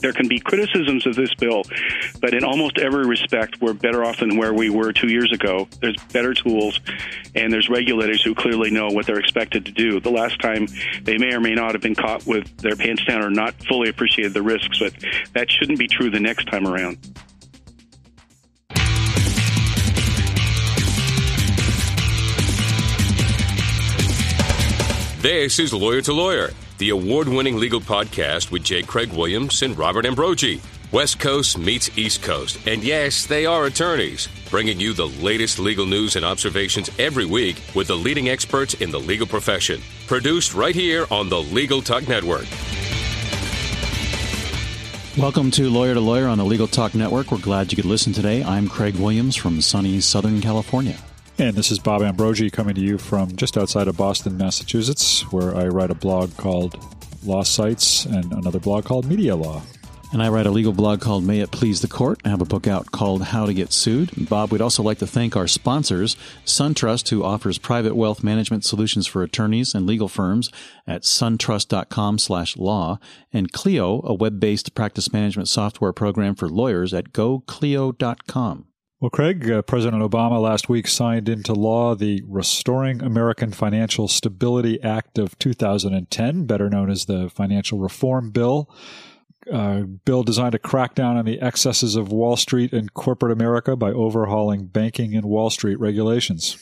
There can be criticisms of this bill, but in almost every respect, we're better off than where we were two years ago. There's better tools, and there's regulators who clearly know what they're expected to do. The last time they may or may not have been caught with their pants down or not fully appreciated the risks, but that shouldn't be true the next time around. This is Lawyer to Lawyer the award winning legal podcast with J. Craig Williams and Robert Ambrogi. West Coast meets East Coast. And yes, they are attorneys, bringing you the latest legal news and observations every week with the leading experts in the legal profession. Produced right here on the Legal Talk Network. Welcome to Lawyer to Lawyer on the Legal Talk Network. We're glad you could listen today. I'm Craig Williams from sunny Southern California. And this is Bob Ambrogi coming to you from just outside of Boston, Massachusetts, where I write a blog called Law Sites and another blog called Media Law. And I write a legal blog called May It Please the Court. I have a book out called How to Get Sued. Bob, we'd also like to thank our sponsors, SunTrust, who offers private wealth management solutions for attorneys and legal firms at suntrust.com slash law, and Clio, a web-based practice management software program for lawyers at goclio.com. Well, Craig, uh, President Obama last week signed into law the Restoring American Financial Stability Act of 2010, better known as the Financial Reform Bill. Uh, bill designed to crack down on the excesses of Wall Street and corporate America by overhauling banking and Wall Street regulations.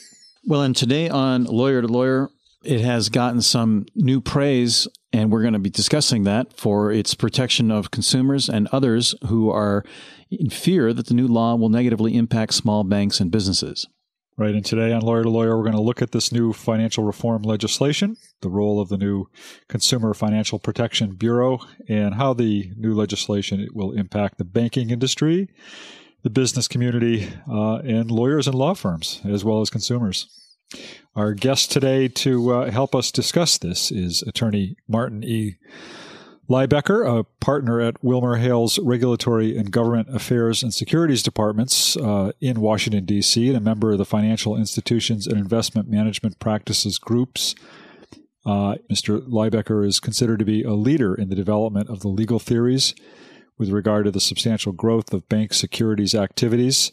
Well, and today on Lawyer to Lawyer, it has gotten some new praise, and we're going to be discussing that for its protection of consumers and others who are in fear that the new law will negatively impact small banks and businesses. Right. And today on Lawyer to Lawyer, we're going to look at this new financial reform legislation, the role of the new Consumer Financial Protection Bureau, and how the new legislation will impact the banking industry, the business community, uh, and lawyers and law firms, as well as consumers. Our guest today to uh, help us discuss this is attorney Martin E. Lybecker, a partner at WilmerHale's Regulatory and Government Affairs and Securities Departments uh, in Washington, D.C., and a member of the Financial Institutions and Investment Management Practices Groups. Uh, Mr. Lybecker is considered to be a leader in the development of the legal theories with regard to the substantial growth of bank securities activities.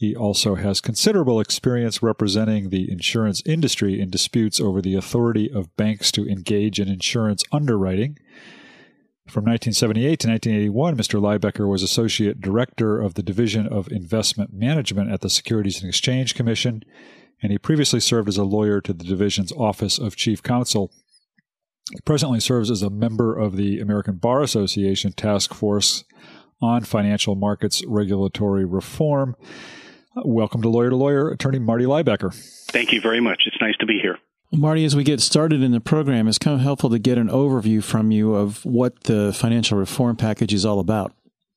He also has considerable experience representing the insurance industry in disputes over the authority of banks to engage in insurance underwriting. From 1978 to 1981, Mr. Lybecker was Associate Director of the Division of Investment Management at the Securities and Exchange Commission, and he previously served as a lawyer to the division's Office of Chief Counsel. He presently serves as a member of the American Bar Association Task Force on Financial Markets Regulatory Reform. Welcome to Lawyer to Lawyer, attorney Marty Lybecker. Thank you very much. It's nice to be here. Marty, as we get started in the program, it's kind of helpful to get an overview from you of what the financial reform package is all about.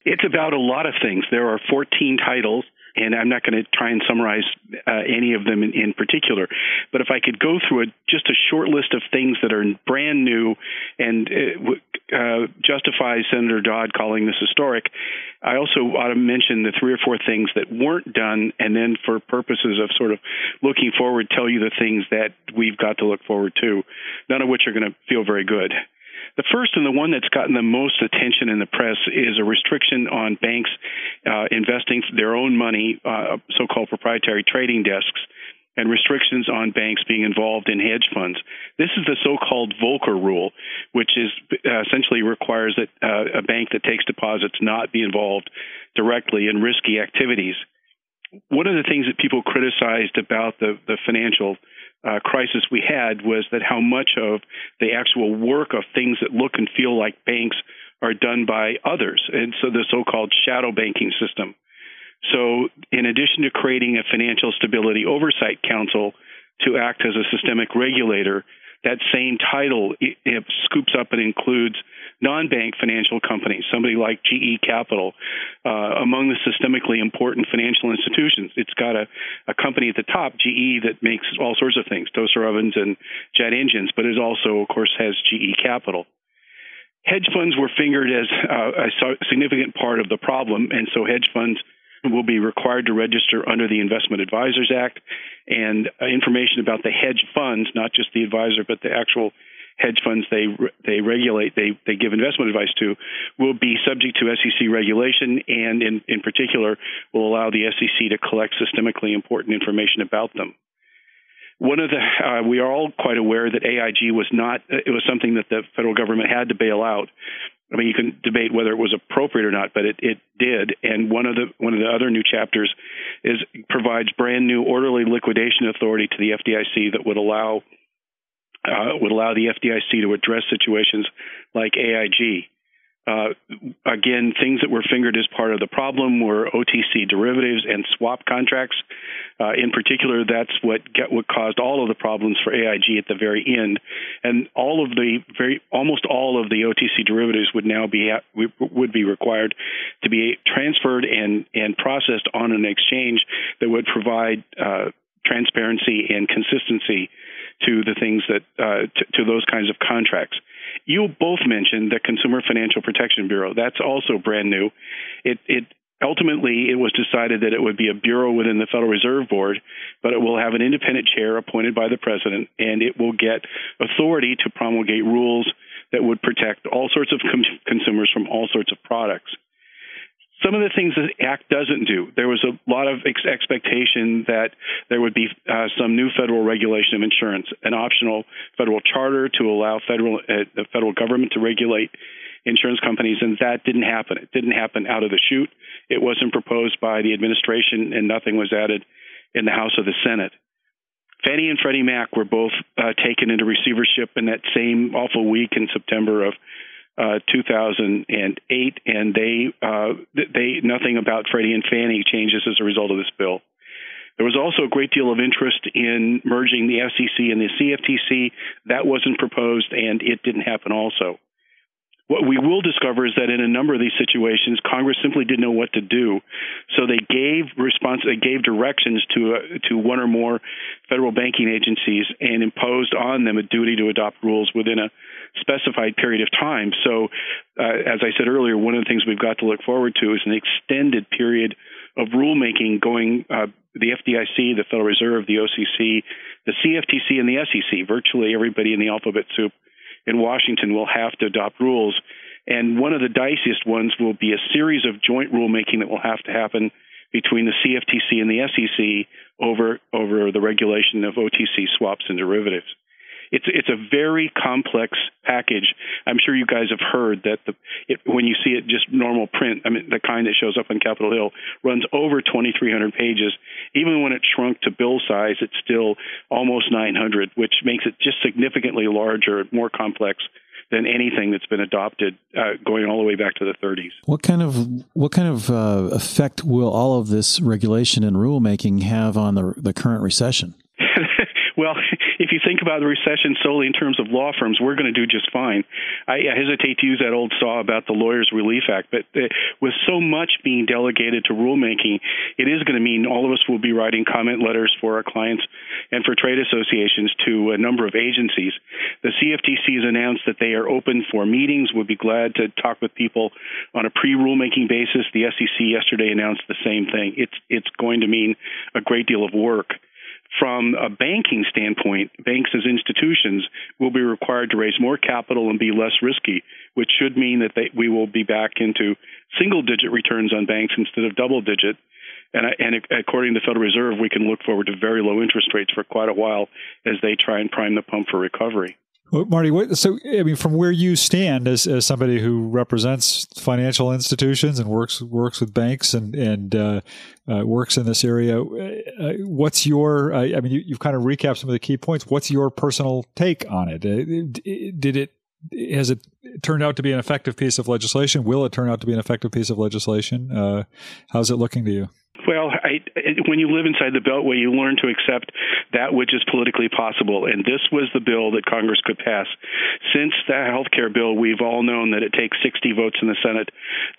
It's about a lot of things. There are 14 titles and I'm not going to try and summarize uh, any of them in, in, particular. But if I could go through a, just a short list of things that are brand new and uh, uh, justify Senator Dodd calling this historic, I also ought to mention the three or four things that weren't done, and then for purposes of sort of looking forward, tell you the things that we've got to look forward to, none of which are going to feel very good. The first and the one that's gotten the most attention in the press is a restriction on banks uh, investing their own money, uh, so called proprietary trading desks, and restrictions on banks being involved in hedge funds. This is the so called Volcker rule, which is uh, essentially requires that uh, a bank that takes deposits not be involved directly in risky activities. One of the things that people criticized about the, the financial uh, crisis we had was that how much of the actual work of things that look and feel like banks are done by others, and so the so-called shadow banking system. So, in addition to creating a financial stability oversight council to act as a systemic regulator, that same title it, it scoops up and includes non-bank financial companies, somebody like GE Capital, uh, among the systemically important financial institutions. It's got a, a company at the top, GE, that makes all sorts of things, toaster ovens and jet engines, but it also, of course, has GE Capital. Hedge funds were fingered as uh, a significant part of the problem, and so hedge funds will be required to register under the Investment Advisors Act, and uh, information about the hedge funds, not just the advisor, but the actual hedge funds they they regulate, they they give investment advice to, will be subject to SEC regulation, and in in particular will allow the SEC to collect systemically important information about them. One of the uh, we are all quite aware that AIG was not it was something that the federal government had to bail out. I mean, you can debate whether it was appropriate or not, but it, it did. And one of the one of the other new chapters is provides brand new orderly liquidation authority to the FDIC that would allow uh, would allow the FDIC to address situations like AIG. Uh, again, things that were fingered as part of the problem were OTC derivatives and swap contracts. Uh, in particular, that's what get, what caused all of the problems for AIG at the very end. And all of the very almost all of the OTC derivatives would now be would be required to be transferred and and processed on an exchange that would provide uh, transparency and consistency to the things that uh, to, to those kinds of contracts. You both mentioned the Consumer Financial Protection Bureau. That's also brand new. It, it ultimately it was decided that it would be a bureau within the Federal Reserve Board, but it will have an independent chair appointed by the president, and it will get authority to promulgate rules that would protect all sorts of com- consumers from all sorts of products some of the things the Act doesn't do. There was a lot of ex- expectation that there would be uh, some new federal regulation of insurance, an optional federal charter to allow federal uh, the federal government to regulate insurance companies, and that didn't happen. It didn't happen out of the chute. It wasn't proposed by the administration, and nothing was added in the House or the Senate. Fannie and Freddie Mac were both uh, taken into receivership in that same awful week in September of uh, 2008, and they uh, they nothing about Freddie and Fannie changes as a result of this bill. There was also a great deal of interest in merging the FCC and the CFTC. That wasn't proposed, and it didn't happen. Also, what we will discover is that in a number of these situations, Congress simply didn't know what to do, so they gave response, they gave directions to uh, to one or more federal banking agencies and imposed on them a duty to adopt rules within a specified period of time. So, uh, as I said earlier, one of the things we've got to look forward to is an extended period of rulemaking going. Uh, the FDIC, the Federal Reserve, the OCC, the CFTC, and the SEC. Virtually everybody in the alphabet soup in Washington will have to adopt rules. And one of the diciest ones will be a series of joint rulemaking that will have to happen between the CFTC and the SEC over over the regulation of OTC swaps and derivatives it's it's a very complex package. I'm sure you guys have heard that the it, when you see it just normal print, I mean the kind that shows up on Capitol Hill runs over 2,300 pages. Even when it's shrunk to bill size, it's still almost 900, which makes it just significantly larger, more complex than anything that's been adopted uh, going all the way back to the 30s. What kind of what kind of uh, effect will all of this regulation and rulemaking have on the the current recession? Well, if you think about the recession solely in terms of law firms, we're going to do just fine. I, I hesitate to use that old saw about the Lawyers Relief Act, but uh, with so much being delegated to rulemaking, it is going to mean all of us will be writing comment letters for our clients and for trade associations to a number of agencies. The CFTC has announced that they are open for meetings. We'll be glad to talk with people on a pre-rulemaking basis. The SEC yesterday announced the same thing. It's it's going to mean a great deal of work from a banking standpoint, banks as institutions will be required to raise more capital and be less risky, which should mean that they, we will be back into single digit returns on banks instead of double digit. And, and according to the Federal Reserve, we can look forward to very low interest rates for quite a while as they try and prime the pump for recovery. Well, Marty, what, so I mean, from where you stand as, as somebody who represents financial institutions and works works with banks and and uh, uh, works in this area, uh, what's your? I mean, you, have kind of recapped some of the key points. What's your personal take on it? Uh, did it has it turned out to be an effective piece of legislation? Will it turn out to be an effective piece of legislation? Uh, how's it looking to you? Well, I, when you live inside the Beltway, you learn to accept that which is politically possible. And this was the bill that Congress could pass. Since the health care bill, we've all known that it takes 60 votes in the Senate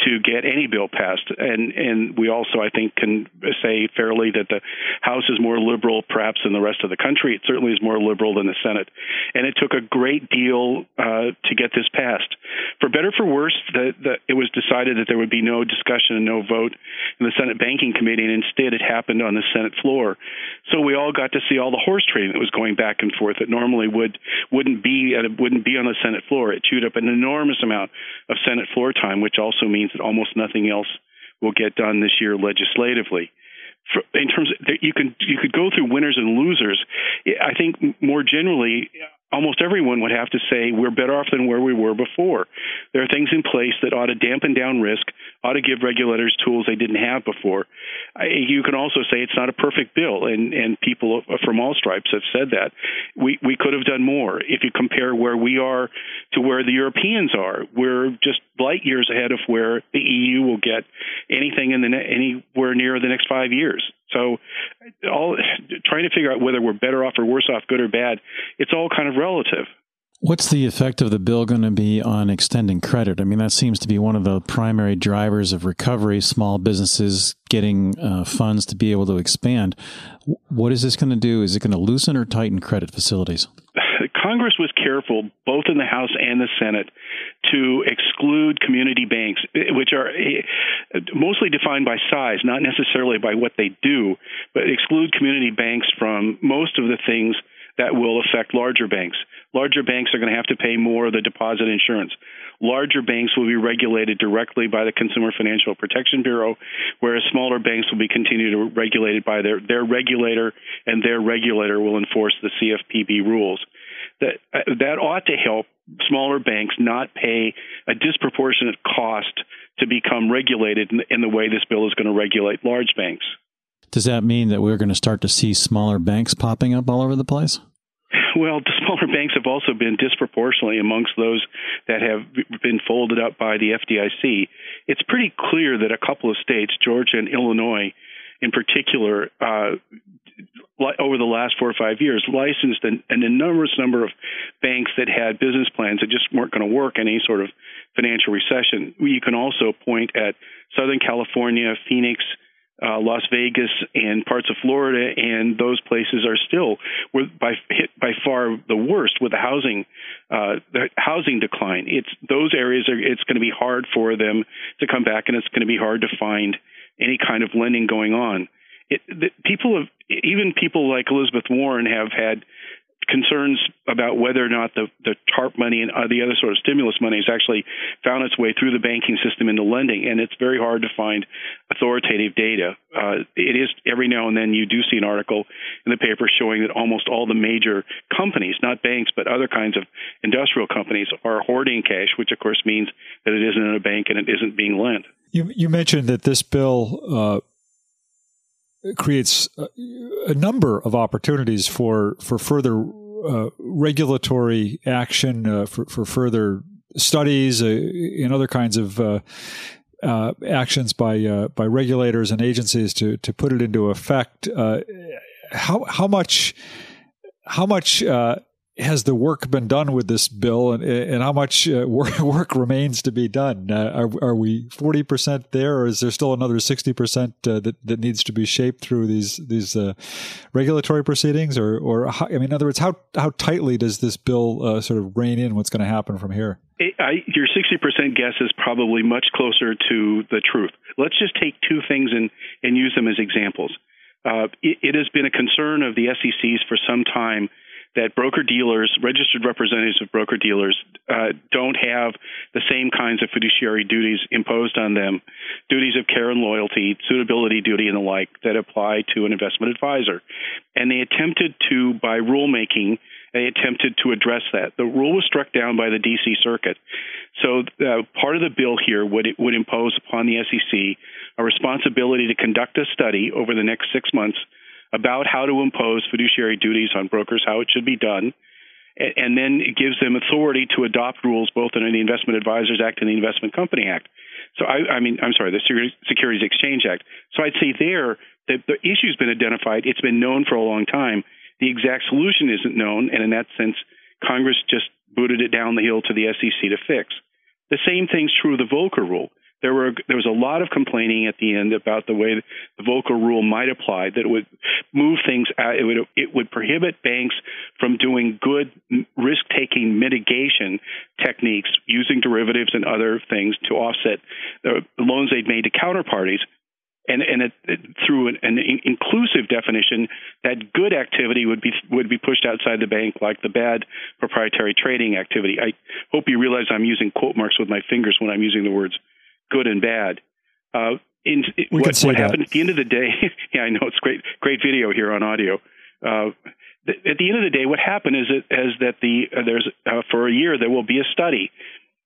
to get any bill passed. And, and we also, I think, can say fairly that the House is more liberal, perhaps, than the rest of the country. It certainly is more liberal than the Senate. And it took a great deal uh, to get this passed. For better or for worse, the, the, it was decided that there would be no discussion and no vote in the Senate Banking Committee, and instead it happened on the Senate floor. So we all got to see all the horse trading that was going back and forth that normally would wouldn't be a, wouldn't be on the Senate floor. It chewed up an enormous amount of Senate floor time, which also means that almost nothing else will get done this year legislatively in terms of you can you could go through winners and losers. I think more generally, almost everyone would have to say we're better off than where we were before. There are things in place that ought to dampen down risk, ought to give regulators tools they didn't have before. You can also say it's not a perfect bill, and and people from all stripes have said that we we could have done more. If you compare where we are to where the Europeans are, we're just light years ahead of where the EU will get anything in the anywhere near the next five years. So, all trying to figure out whether we're better off or worse off, good or bad, it's all kind of relative. What's the effect of the bill going to be on extending credit? I mean, that seems to be one of the primary drivers of recovery, small businesses getting uh, funds to be able to expand. What is this going to do? Is it going to loosen or tighten credit facilities? Congress was careful, both in the House and the Senate, to exclude community banks, which are eh, mostly defined by size, not necessarily by what they do, but exclude community banks from most of the things that will affect larger banks. Larger banks are going to have to pay more of the deposit insurance. Larger banks will be regulated directly by the Consumer Financial Protection Bureau, whereas smaller banks will be continued to regulated by their, their regulator, and their regulator will enforce the CFPB rules. That uh, that ought to help smaller banks not pay a disproportionate cost to become regulated in, in the way this bill is going to regulate large banks. Does that mean that we're going to start to see smaller banks popping up all over the place? Well, the smaller banks have also been disproportionately amongst those that have been folded up by the FDIC. It's pretty clear that a couple of states, Georgia and Illinois in particular, uh, over the last four or five years, licensed an, an enormous number of banks that had business plans that just weren't going to work in any sort of financial recession. You can also point at Southern California, Phoenix, uh, Las Vegas and parts of Florida, and those places are still were by hit by far the worst with the housing uh, the housing decline. It's those areas are it's going to be hard for them to come back, and it's going to be hard to find any kind of lending going on. It, the, people have even people like Elizabeth Warren have had concerns about whether or not the, the TARP money and uh, the other sort of stimulus money has actually found its way through the banking system into lending, and it's very hard to find authoritative data. Uh, it is every now and then you do see an article in the paper showing that almost all the major companies, not banks, but other kinds of industrial companies, are hoarding cash, which of course means that it isn't in a bank and it isn't being lent. You, you mentioned that this bill. Uh creates a, a number of opportunities for for further uh, regulatory action, uh, for for further studies uh, and other kinds of uh, uh, actions by uh, by regulators and agencies to to put it into effect. how how much how much has the work been done with this bill, and, and how much uh, work, work, remains to be done? Uh, are, are, we forty percent there, or is there still another sixty percent uh, that that needs to be shaped through these these uh, regulatory proceedings? Or, or how, I mean, in other words, how how tightly does this bill uh, sort of rein in what's going to happen from here? I, your sixty percent guess is probably much closer to the truth. Let's just take two things and and use them as examples. Uh, it, it has been a concern of the SEC's for some time that broker dealers, registered representatives of broker dealers, uh, don't have the same kinds of fiduciary duties imposed on them, duties of care and loyalty, suitability duty, and the like that apply to an investment advisor. And they attempted to, by rulemaking, they attempted to address that. The rule was struck down by the D.C. Circuit. So uh, part of the bill here would would impose upon the SEC a responsibility to conduct a study over the next six months about how to impose fiduciary duties on brokers, how it should be done, and then it gives them authority to adopt rules both under the Investment Advisors Act and the Investment Company Act. So I, I mean, I'm sorry, the Securities Exchange Act. So I'd say there that the issue's been identified. It's been known for a long time. The exact solution isn't known, and in that sense, Congress just booted it down the hill to the SEC to fix. The same thing's true of the Volcker Rule. There were there was a lot of complaining at the end about the way the Volcker rule might apply. That it would move things. Out, it would it would prohibit banks from doing good risk taking mitigation techniques using derivatives and other things to offset the loans they'd made to counterparties and and it, it, through an, an, inclusive definition, that good activity would be would be pushed outside the bank, like the bad proprietary trading activity. I hope you realize I'm using quote marks with my fingers when I'm using the words good and bad. Uh, in, we what, what happened at the end of the day? yeah, I know it's great, great video here on audio. Uh, at the end of the day, what happened is that, is that the uh, there's uh, for a year there will be a study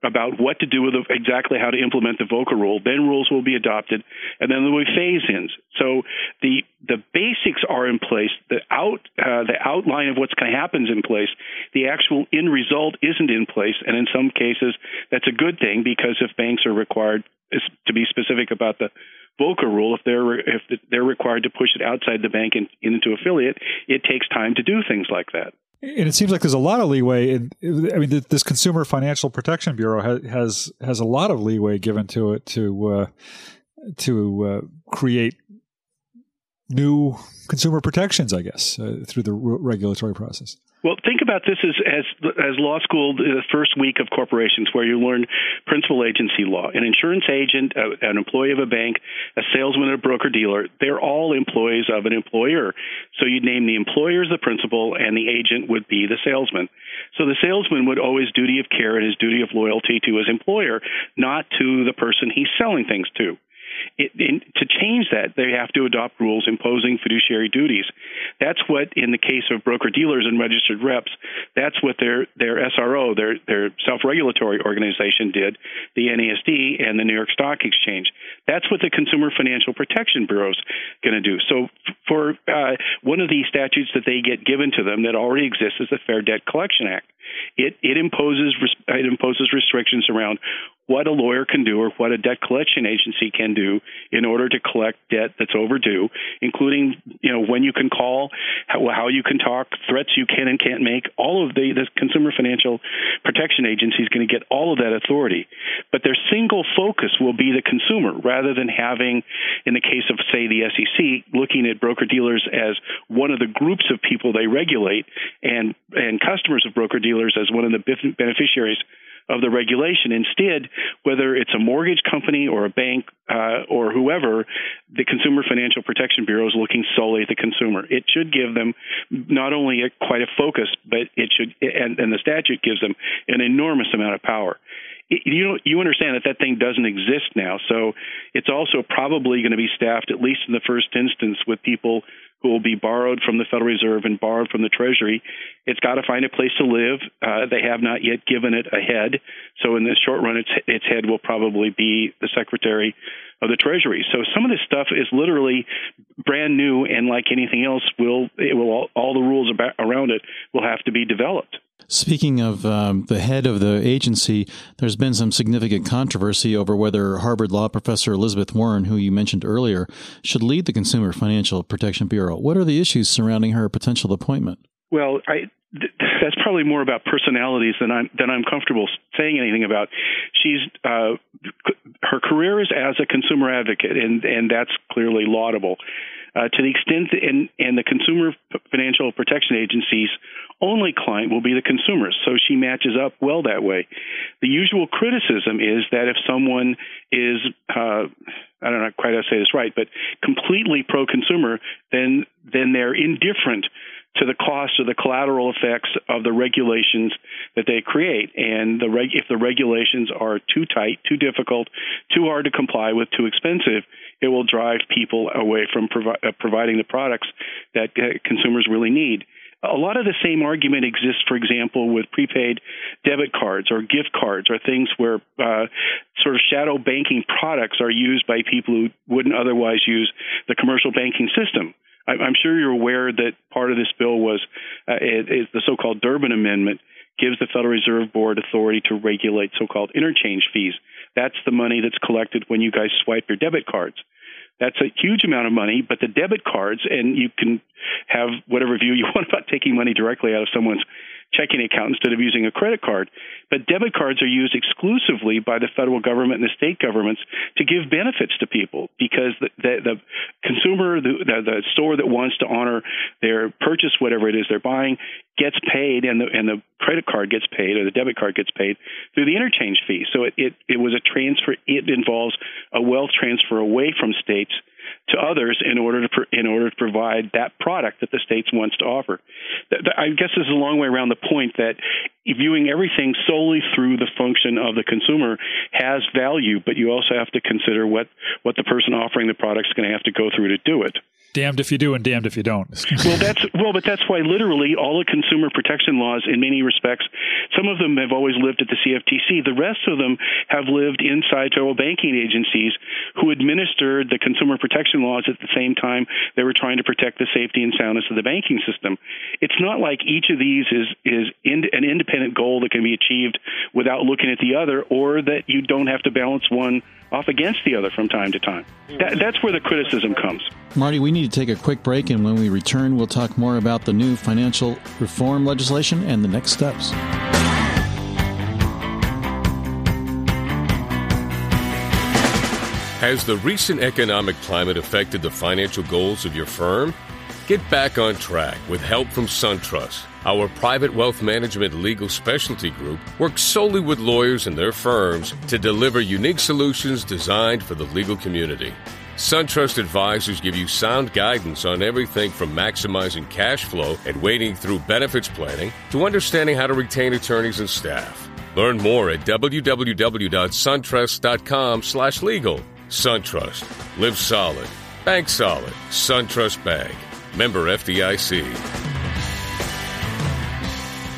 about what to do with the, exactly how to implement the Volcker rule. Then rules will be adopted, and then there will be phase-ins. So the the basics are in place. The out uh, the outline of what's going to happen is in place. The actual end result isn't in place, and in some cases that's a good thing because if banks are required to be specific about the Volcker rule, if they're if they're required to push it outside the bank and into affiliate, it takes time to do things like that. And it seems like there's a lot of leeway. In, I mean, this Consumer Financial Protection Bureau has has, has a lot of leeway given to it to uh, to uh, create new consumer protections, I guess, uh, through the regulatory process. Well, think about this as, as as law school the first week of corporations, where you learn principal agency law. An insurance agent, a, an employee of a bank, a salesman, a broker dealer—they're all employees of an employer. So you'd name the employer as the principal, and the agent would be the salesman. So the salesman would owe his duty of care and his duty of loyalty to his employer, not to the person he's selling things to. It, in, to change that, they have to adopt rules imposing fiduciary duties. That's what, in the case of broker dealers and registered reps, that's what their their SRO, their their self-regulatory organization, did. The NASD and the New York Stock Exchange. That's what the Consumer Financial Protection Bureau is going to do. So, for uh, one of the statutes that they get given to them that already exists is the Fair Debt Collection Act. It it imposes it imposes restrictions around what a lawyer can do or what a debt collection agency can do in order to collect debt that's overdue, including you know when you can call, how, you can talk, threats you can and can't make. All of the the Consumer Financial Protection Agency is going to get all of that authority, but their single focus will be the consumer rather than having, in the case of say the SEC, looking at broker dealers as one of the groups of people they regulate and and customers of broker dealers as one of the beneficiaries of the regulation. Instead, whether it's a mortgage company or a bank uh, or whoever, the Consumer Financial Protection Bureau is looking solely at the consumer. It should give them not only a, quite a focus, but it should, and, and the statute gives them an enormous amount of power you you understand that that thing doesn't exist now. So it's also probably going to be staffed, at least in the first instance, with people who will be borrowed from the Federal Reserve and borrowed from the Treasury. It's got to find a place to live. Uh, they have not yet given it a head. So in the short run, its its head will probably be the Secretary of the Treasury. So some of this stuff is literally brand new, and like anything else, will it will all, all the rules about, around it will have to be developed. Speaking of um, the head of the agency, there's been some significant controversy over whether Harvard law professor Elizabeth Warren, who you mentioned earlier, should lead the Consumer Financial Protection Bureau. What are the issues surrounding her potential appointment? Well, I, that's probably more about personalities than I'm than I'm comfortable saying anything about. She's uh, her career is as a consumer advocate, and and that's clearly laudable. Uh, to the extent that, and and the consumer financial protection Agency's only client will be the consumers. So she matches up well that way. The usual criticism is that if someone is, uh, I don't know quite how to say this right, but completely pro-consumer, then then they're indifferent to the cost or the collateral effects of the regulations that they create. And the reg- if the regulations are too tight, too difficult, too hard to comply with, too expensive, it will drive people away from provi- uh, providing the products that uh, consumers really need. A lot of the same argument exists, for example, with prepaid debit cards or gift cards or things where uh, sort of shadow banking products are used by people who wouldn't otherwise use the commercial banking system. I'm sure you're aware that part of this bill was uh, the so-called Durbin Amendment gives the Federal Reserve Board authority to regulate so-called interchange fees. That's the money that's collected when you guys swipe your debit cards. That's a huge amount of money, but the debit cards, and you can have whatever view you want about taking money directly out of someone's checking account instead of using a credit card. But debit cards are used exclusively by the federal government and the state governments to give benefits to people because the, the, the consumer, the, the, the store that wants to honor their purchase, whatever it is they're buying, gets paid and the and the credit card gets paid or the debit card gets paid through the interchange fee. So it, it, it was a transfer. It involves a wealth transfer away from states to others in order to in order to provide that product that the states wants to offer. I guess this is a long way around the point that viewing everything solely through the function of the consumer has value, but you also have to consider what what the person offering the product is going to have to go through to do it damned if you do and damned if you don't. well, that's well, but that's why literally all the consumer protection laws, in many respects, some of them have always lived at the CFTC. The rest of them have lived inside federal banking agencies who administered the consumer protection laws at the same time they were trying to protect the safety and soundness of the banking system. It's not like each of these is is in, an independent goal that can be achieved without looking at the other, or that you don't have to balance one off against the other from time to time. That, that's where the criticism comes. Marty, we need to take a quick break, and when we return, we'll talk more about the new financial reform legislation and the next steps. Has the recent economic climate affected the financial goals of your firm? Get back on track with help from SunTrust. Our private wealth management legal specialty group works solely with lawyers and their firms to deliver unique solutions designed for the legal community. SunTrust advisors give you sound guidance on everything from maximizing cash flow and wading through benefits planning to understanding how to retain attorneys and staff. Learn more at www.suntrust.com/legal. SunTrust. Live solid. Bank solid. SunTrust Bank. Member FDIC.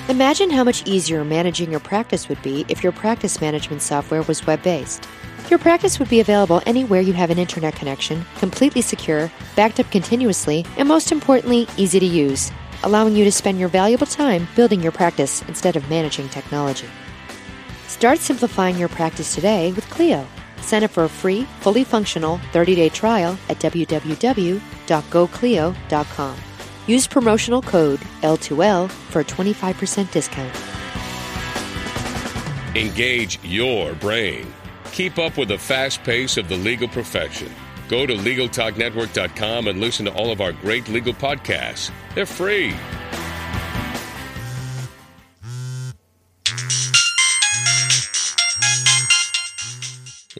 Imagine how much easier managing your practice would be if your practice management software was web based. Your practice would be available anywhere you have an internet connection, completely secure, backed up continuously, and most importantly, easy to use, allowing you to spend your valuable time building your practice instead of managing technology. Start simplifying your practice today with Clio. Sign up for a free, fully functional 30 day trial at www.goclio.com. Use promotional code L2L for a 25% discount. Engage your brain. Keep up with the fast pace of the legal profession. Go to LegalTalkNetwork.com and listen to all of our great legal podcasts. They're free.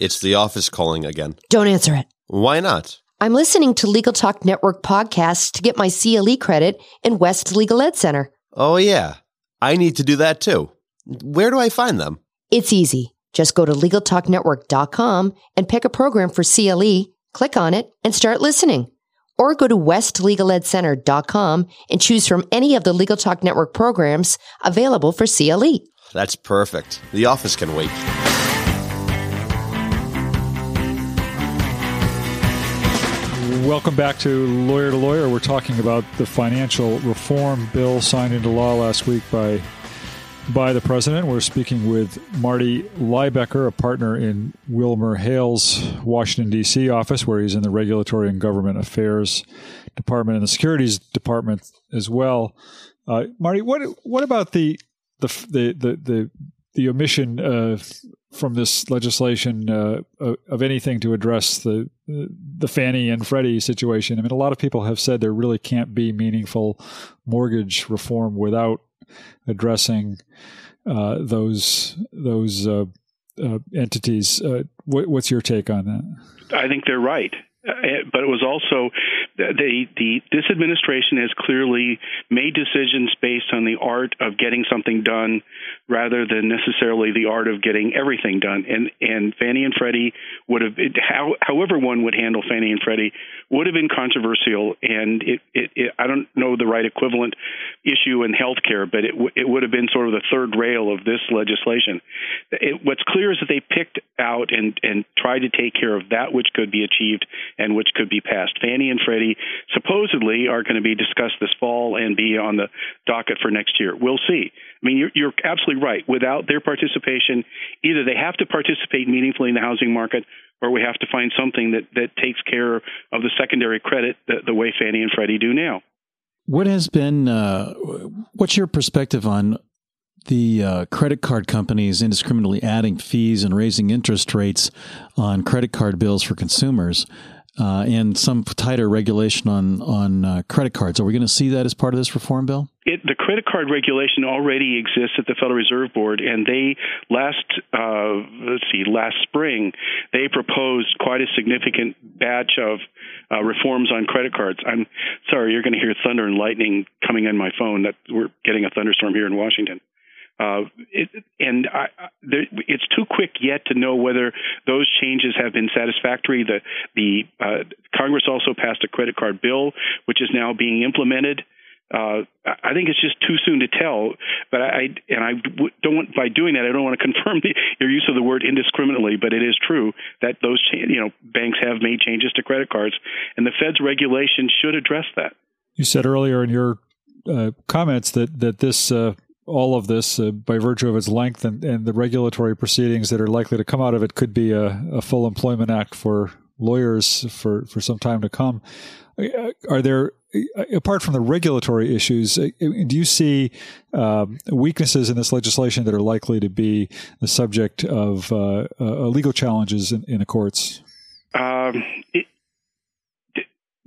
It's the office calling again. Don't answer it. Why not? I'm listening to Legal Talk Network podcasts to get my CLE credit in West Legal Ed Center. Oh, yeah. I need to do that too. Where do I find them? It's easy. Just go to LegalTalkNetwork.com and pick a program for CLE, click on it, and start listening. Or go to WestLegalEdCenter.com and choose from any of the Legal Talk Network programs available for CLE. That's perfect. The office can wait. Welcome back to Lawyer to Lawyer. We're talking about the financial reform bill signed into law last week by by the president. We're speaking with Marty Lybecker, a partner in Wilmer Hale's Washington D.C. office, where he's in the Regulatory and Government Affairs Department and the Securities Department as well. Uh, Marty, what what about the the the the the, omission uh, from this legislation uh, of anything to address the the Fannie and Freddie situation. I mean, a lot of people have said there really can't be meaningful mortgage reform without addressing uh, those those uh, uh entities. Uh, what, what's your take on that? I think they're right. Uh, but it was also the the this administration has clearly made decisions based on the art of getting something done rather than necessarily the art of getting everything done. And and Fannie and Freddie would have it, how, however one would handle Fannie and Freddie would have been controversial and it, it, it I don't know the right equivalent issue in healthcare but it it would have been sort of the third rail of this legislation. What's clear is that they picked out and and tried to take care of that which could be achieved and which could be passed. Fannie and Freddie supposedly are going to be discussed this fall and be on the docket for next year. We'll see. I mean, you're, you're absolutely right. Without their participation, either they have to participate meaningfully in the housing market or we have to find something that, that takes care of the secondary credit the, the way Fannie and Freddie do now. What has been, uh, what's your perspective on the uh, credit card companies indiscriminately adding fees and raising interest rates on credit card bills for consumers? Uh, and some tighter regulation on on uh, credit cards. Are we going to see that as part of this reform bill? It, the credit card regulation already exists at the Federal Reserve Board, and they last uh, let's see last spring they proposed quite a significant batch of uh, reforms on credit cards. I'm sorry, you're going to hear thunder and lightning coming on my phone. That we're getting a thunderstorm here in Washington. Uh, it, and I, there, it's too quick yet to know whether those changes have been satisfactory. The the uh, Congress also passed a credit card bill, which is now being implemented. Uh, I think it's just too soon to tell. But I and I don't want by doing that I don't want to confirm the, your use of the word indiscriminately. But it is true that those cha- you know banks have made changes to credit cards, and the Fed's regulation should address that. You said earlier in your uh, comments that that this uh, all of this, uh, by virtue of its length and, and, the regulatory proceedings that are likely to come out of it, could be a, a full employment act for lawyers for, for some time to come. Uh, are there, uh, apart from the regulatory issues, uh, do you see um, weaknesses in this legislation that are likely to be the subject of uh, uh, legal challenges in, in the courts? Um,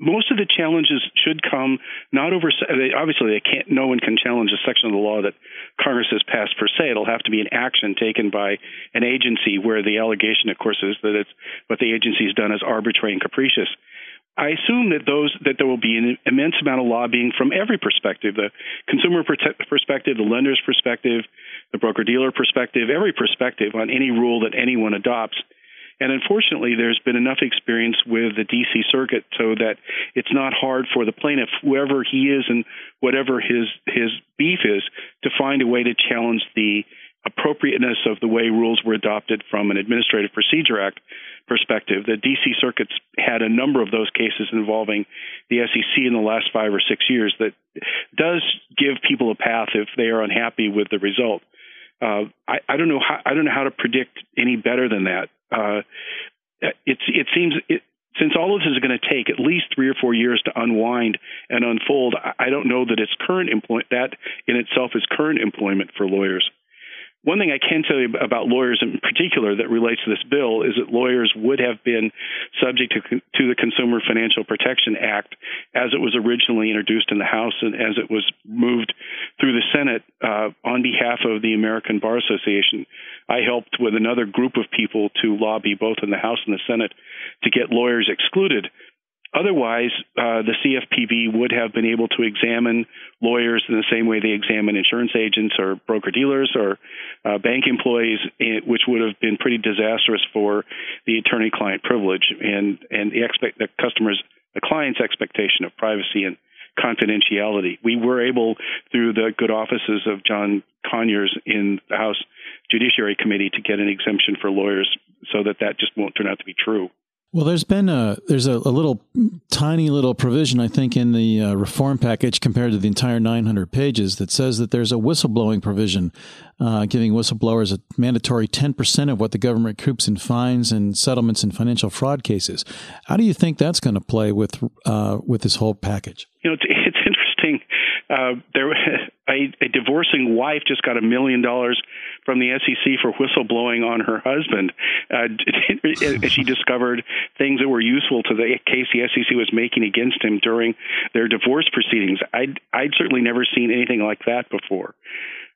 most of the challenges should come not over. Obviously, they can't. No one can challenge a section of the law that Congress has passed per se. It'll have to be an action taken by an agency where the allegation, of course, is that it's what the agency has done is arbitrary and capricious. I assume that those that there will be an immense amount of lobbying from every perspective: the consumer perspective, the lender's perspective, the broker dealer perspective, every perspective on any rule that anyone adopts. And unfortunately, there's been enough experience with the DC circuit so that it's not hard for the plaintiff, whoever he is and whatever his his beef is, to find a way to challenge the appropriateness of the way rules were adopted from an Administrative Procedure Act perspective. The DC circuits had a number of those cases involving the SEC in the last five or six years that does give people a path if they are unhappy with the result. Uh, I, I, don't know how I don't know how to predict any better than that uh, it, it seems it, since all of this is going to take at least three or four years to unwind and unfold, I don't know that it's current employment that in itself is current employment for lawyers. One thing I can tell you about lawyers in particular that relates to this bill is that lawyers would have been subject to, to the Consumer Financial Protection Act as it was originally introduced in the House and as it was moved through the Senate uh, on behalf of the American Bar Association. I helped with another group of people to lobby both in the House and the Senate to get lawyers excluded Otherwise, uh, the CFPB would have been able to examine lawyers in the same way they examine insurance agents or broker dealers or uh, bank employees, eh, which would have been pretty disastrous for the attorney-client privilege and and the expect the customers, the client's expectation of privacy and confidentiality. We were able, through the good offices of John Conyers in the House Judiciary Committee, to get an exemption for lawyers so that that just won't turn out to be true. Well, there's been a there's a, a little tiny little provision I think in the uh, reform package compared to the entire 900 pages that says that there's a whistleblowing provision uh, giving whistleblowers a mandatory 10% of what the government coops in fines and settlements in financial fraud cases. How do you think that's going to play with uh, with this whole package? You know, it's, it's interesting. Uh, there, a, a divorcing wife just got a million dollars from the SEC for whistleblowing on her husband. Uh, she discovered things that were useful to the case the SEC was making against him during their divorce proceedings. I'd, I'd certainly never seen anything like that before.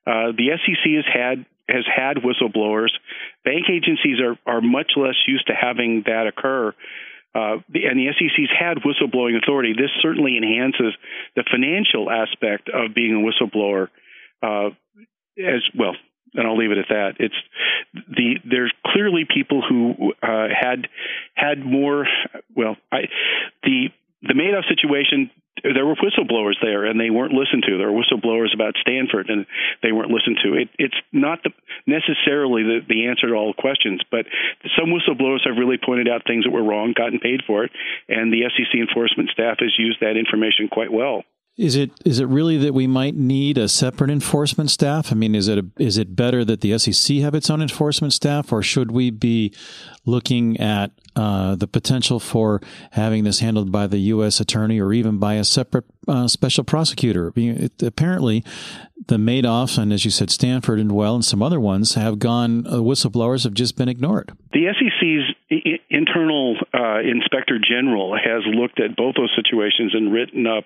Uh, the SEC has had has had whistleblowers. Bank agencies are are much less used to having that occur. Uh, and the SEC's had whistleblowing authority. This certainly enhances the financial aspect of being a whistleblower. Uh, as well, and I'll leave it at that. It's the there's clearly people who uh, had had more. Well, I the the Madoff situation. There were whistleblowers there, and they weren't listened to. There were whistleblowers about Stanford, and they weren't listened to. It, it's not the, necessarily the, the answer to all questions, but some whistleblowers have really pointed out things that were wrong, gotten paid for it, and the SEC enforcement staff has used that information quite well. Is it is it really that we might need a separate enforcement staff? I mean, is it a, is it better that the SEC have its own enforcement staff, or should we be looking at uh, the potential for having this handled by the U.S. attorney or even by a separate uh, special prosecutor. I mean, it, apparently, the Madoffs and, as you said, Stanford and Well and some other ones have gone. Uh, whistleblowers have just been ignored. The SEC's internal uh, inspector general has looked at both those situations and written up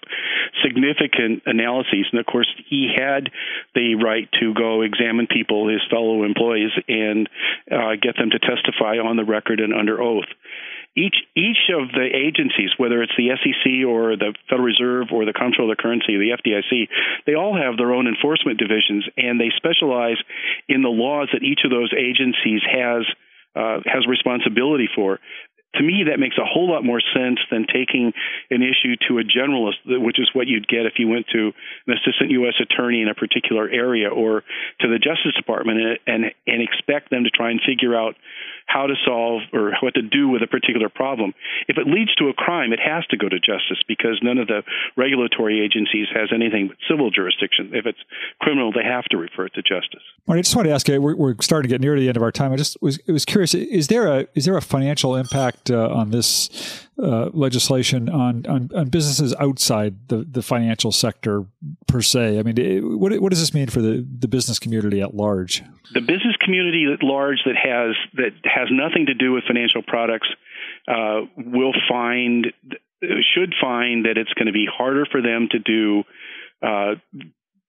significant analyses. And of course, he had the right to go examine people, his fellow employees, and uh, get them to testify on the record and under oath each each of the agencies, whether it's the SEC or the Federal Reserve or the Comptroller of the Currency, the FDIC, they all have their own enforcement divisions, and they specialize in the laws that each of those agencies has uh, has responsibility for to me, that makes a whole lot more sense than taking an issue to a generalist, which is what you'd get if you went to an assistant U.S. attorney in a particular area or to the Justice Department and, and, and expect them to try and figure out how to solve or what to do with a particular problem. If it leads to a crime, it has to go to justice because none of the regulatory agencies has anything but civil jurisdiction. If it's criminal, they have to refer it to justice. Well, I just want to ask you. We're, we're, starting to get near the end of our time. I just was was curious. Is there a is there a financial impact uh, on this uh, legislation on, on, on businesses outside the, the financial sector per se? I mean, what what does this mean for the, the business community at large? The business community at large that has that has nothing to do with financial products uh, will find should find that it's going to be harder for them to do uh,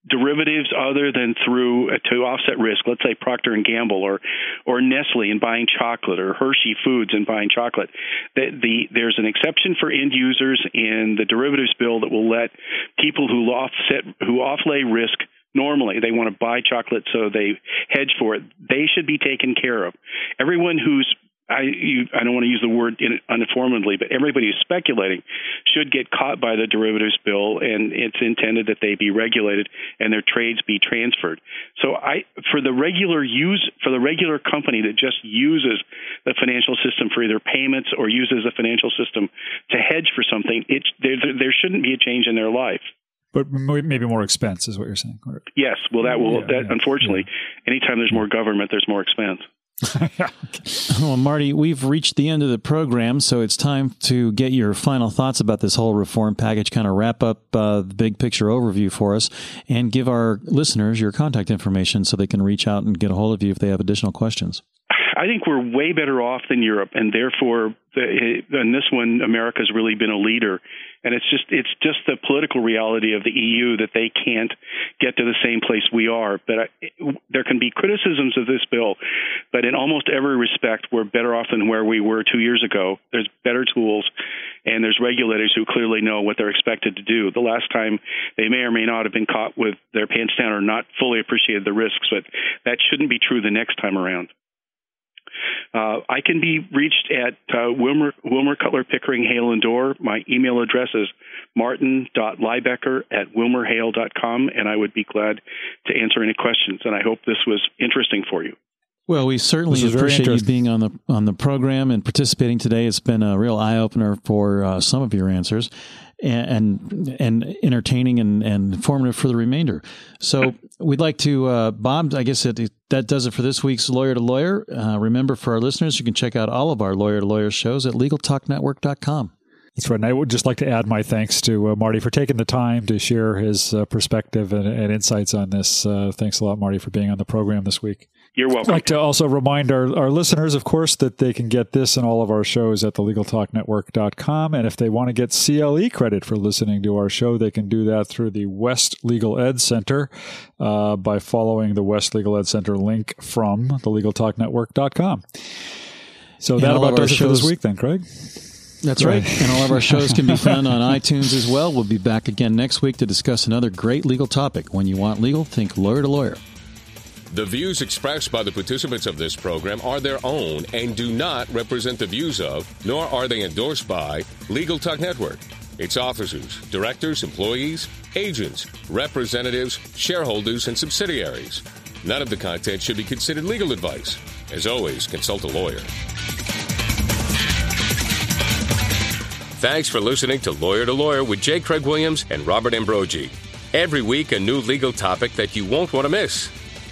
derivatives other than through uh, to offset risk let's say procter and gamble or or nestle in buying chocolate or hershey foods in buying chocolate the, the there's an exception for end users in the derivatives bill that will let people who offset who offlay risk normally. They want to buy chocolate so they hedge for it. They should be taken care of. Everyone who's I you, I don't want to use the word in, uninformedly, but everybody who's speculating should get caught by the derivatives bill, and it's intended that they be regulated and their trades be transferred. So I, for the regular use, for the regular company that just uses the financial system for either payments or uses the financial system to hedge for something, it there, there shouldn't be a change in their life but maybe more expense is what you're saying. Yes, well, that will. Yeah, that yeah, unfortunately, yeah. anytime there's more government, there's more expense. well, Marty, we've reached the end of the program, so it's time to get your final thoughts about this whole reform package, kind of wrap up uh, the big picture overview for us, and give our listeners your contact information so they can reach out and get a hold of you if they have additional questions. I think we're way better off than Europe, and therefore, in this one, America's really been a leader. And it's just it's just the political reality of the EU that they can't get to the same place we are. But I, there can be criticisms of this bill, but in almost every respect, we're better off than where we were two years ago. There's better tools, and there's regulators who clearly know what they're expected to do. The last time they may or may not have been caught with their pants down or not fully appreciated the risks, but that shouldn't be true the next time around. Uh, I can be reached at uh, Wilmer, Wilmer Cutler Pickering Hale and Dorr. My email address is martin.lybecker at wilmerhale.com, and I would be glad to answer any questions. And I hope this was interesting for you. Well, we certainly appreciate you being on the on the program and participating today. It's been a real eye opener for uh, some of your answers, and and entertaining and, and informative for the remainder. So we'd like to, uh, Bob. I guess it, that does it for this week's Lawyer to Lawyer. Uh, remember, for our listeners, you can check out all of our Lawyer to Lawyer shows at LegalTalkNetwork.com. That's right. And I would just like to add my thanks to uh, Marty for taking the time to share his uh, perspective and, and, insights on this. Uh, thanks a lot, Marty, for being on the program this week. You're welcome. I'd like to also remind our, our listeners, of course, that they can get this and all of our shows at thelegaltalknetwork.com. And if they want to get CLE credit for listening to our show, they can do that through the West Legal Ed Center uh, by following the West Legal Ed Center link from thelegaltalknetwork.com. So that about does it for this week, then, Craig. That's right. right. and all of our shows can be found on iTunes as well. We'll be back again next week to discuss another great legal topic. When you want legal, think lawyer to lawyer. The views expressed by the participants of this program are their own and do not represent the views of, nor are they endorsed by, Legal Talk Network, its officers, directors, employees, agents, representatives, shareholders, and subsidiaries. None of the content should be considered legal advice. As always, consult a lawyer. Thanks for listening to Lawyer to Lawyer with J. Craig Williams and Robert Ambrogi. Every week, a new legal topic that you won't want to miss.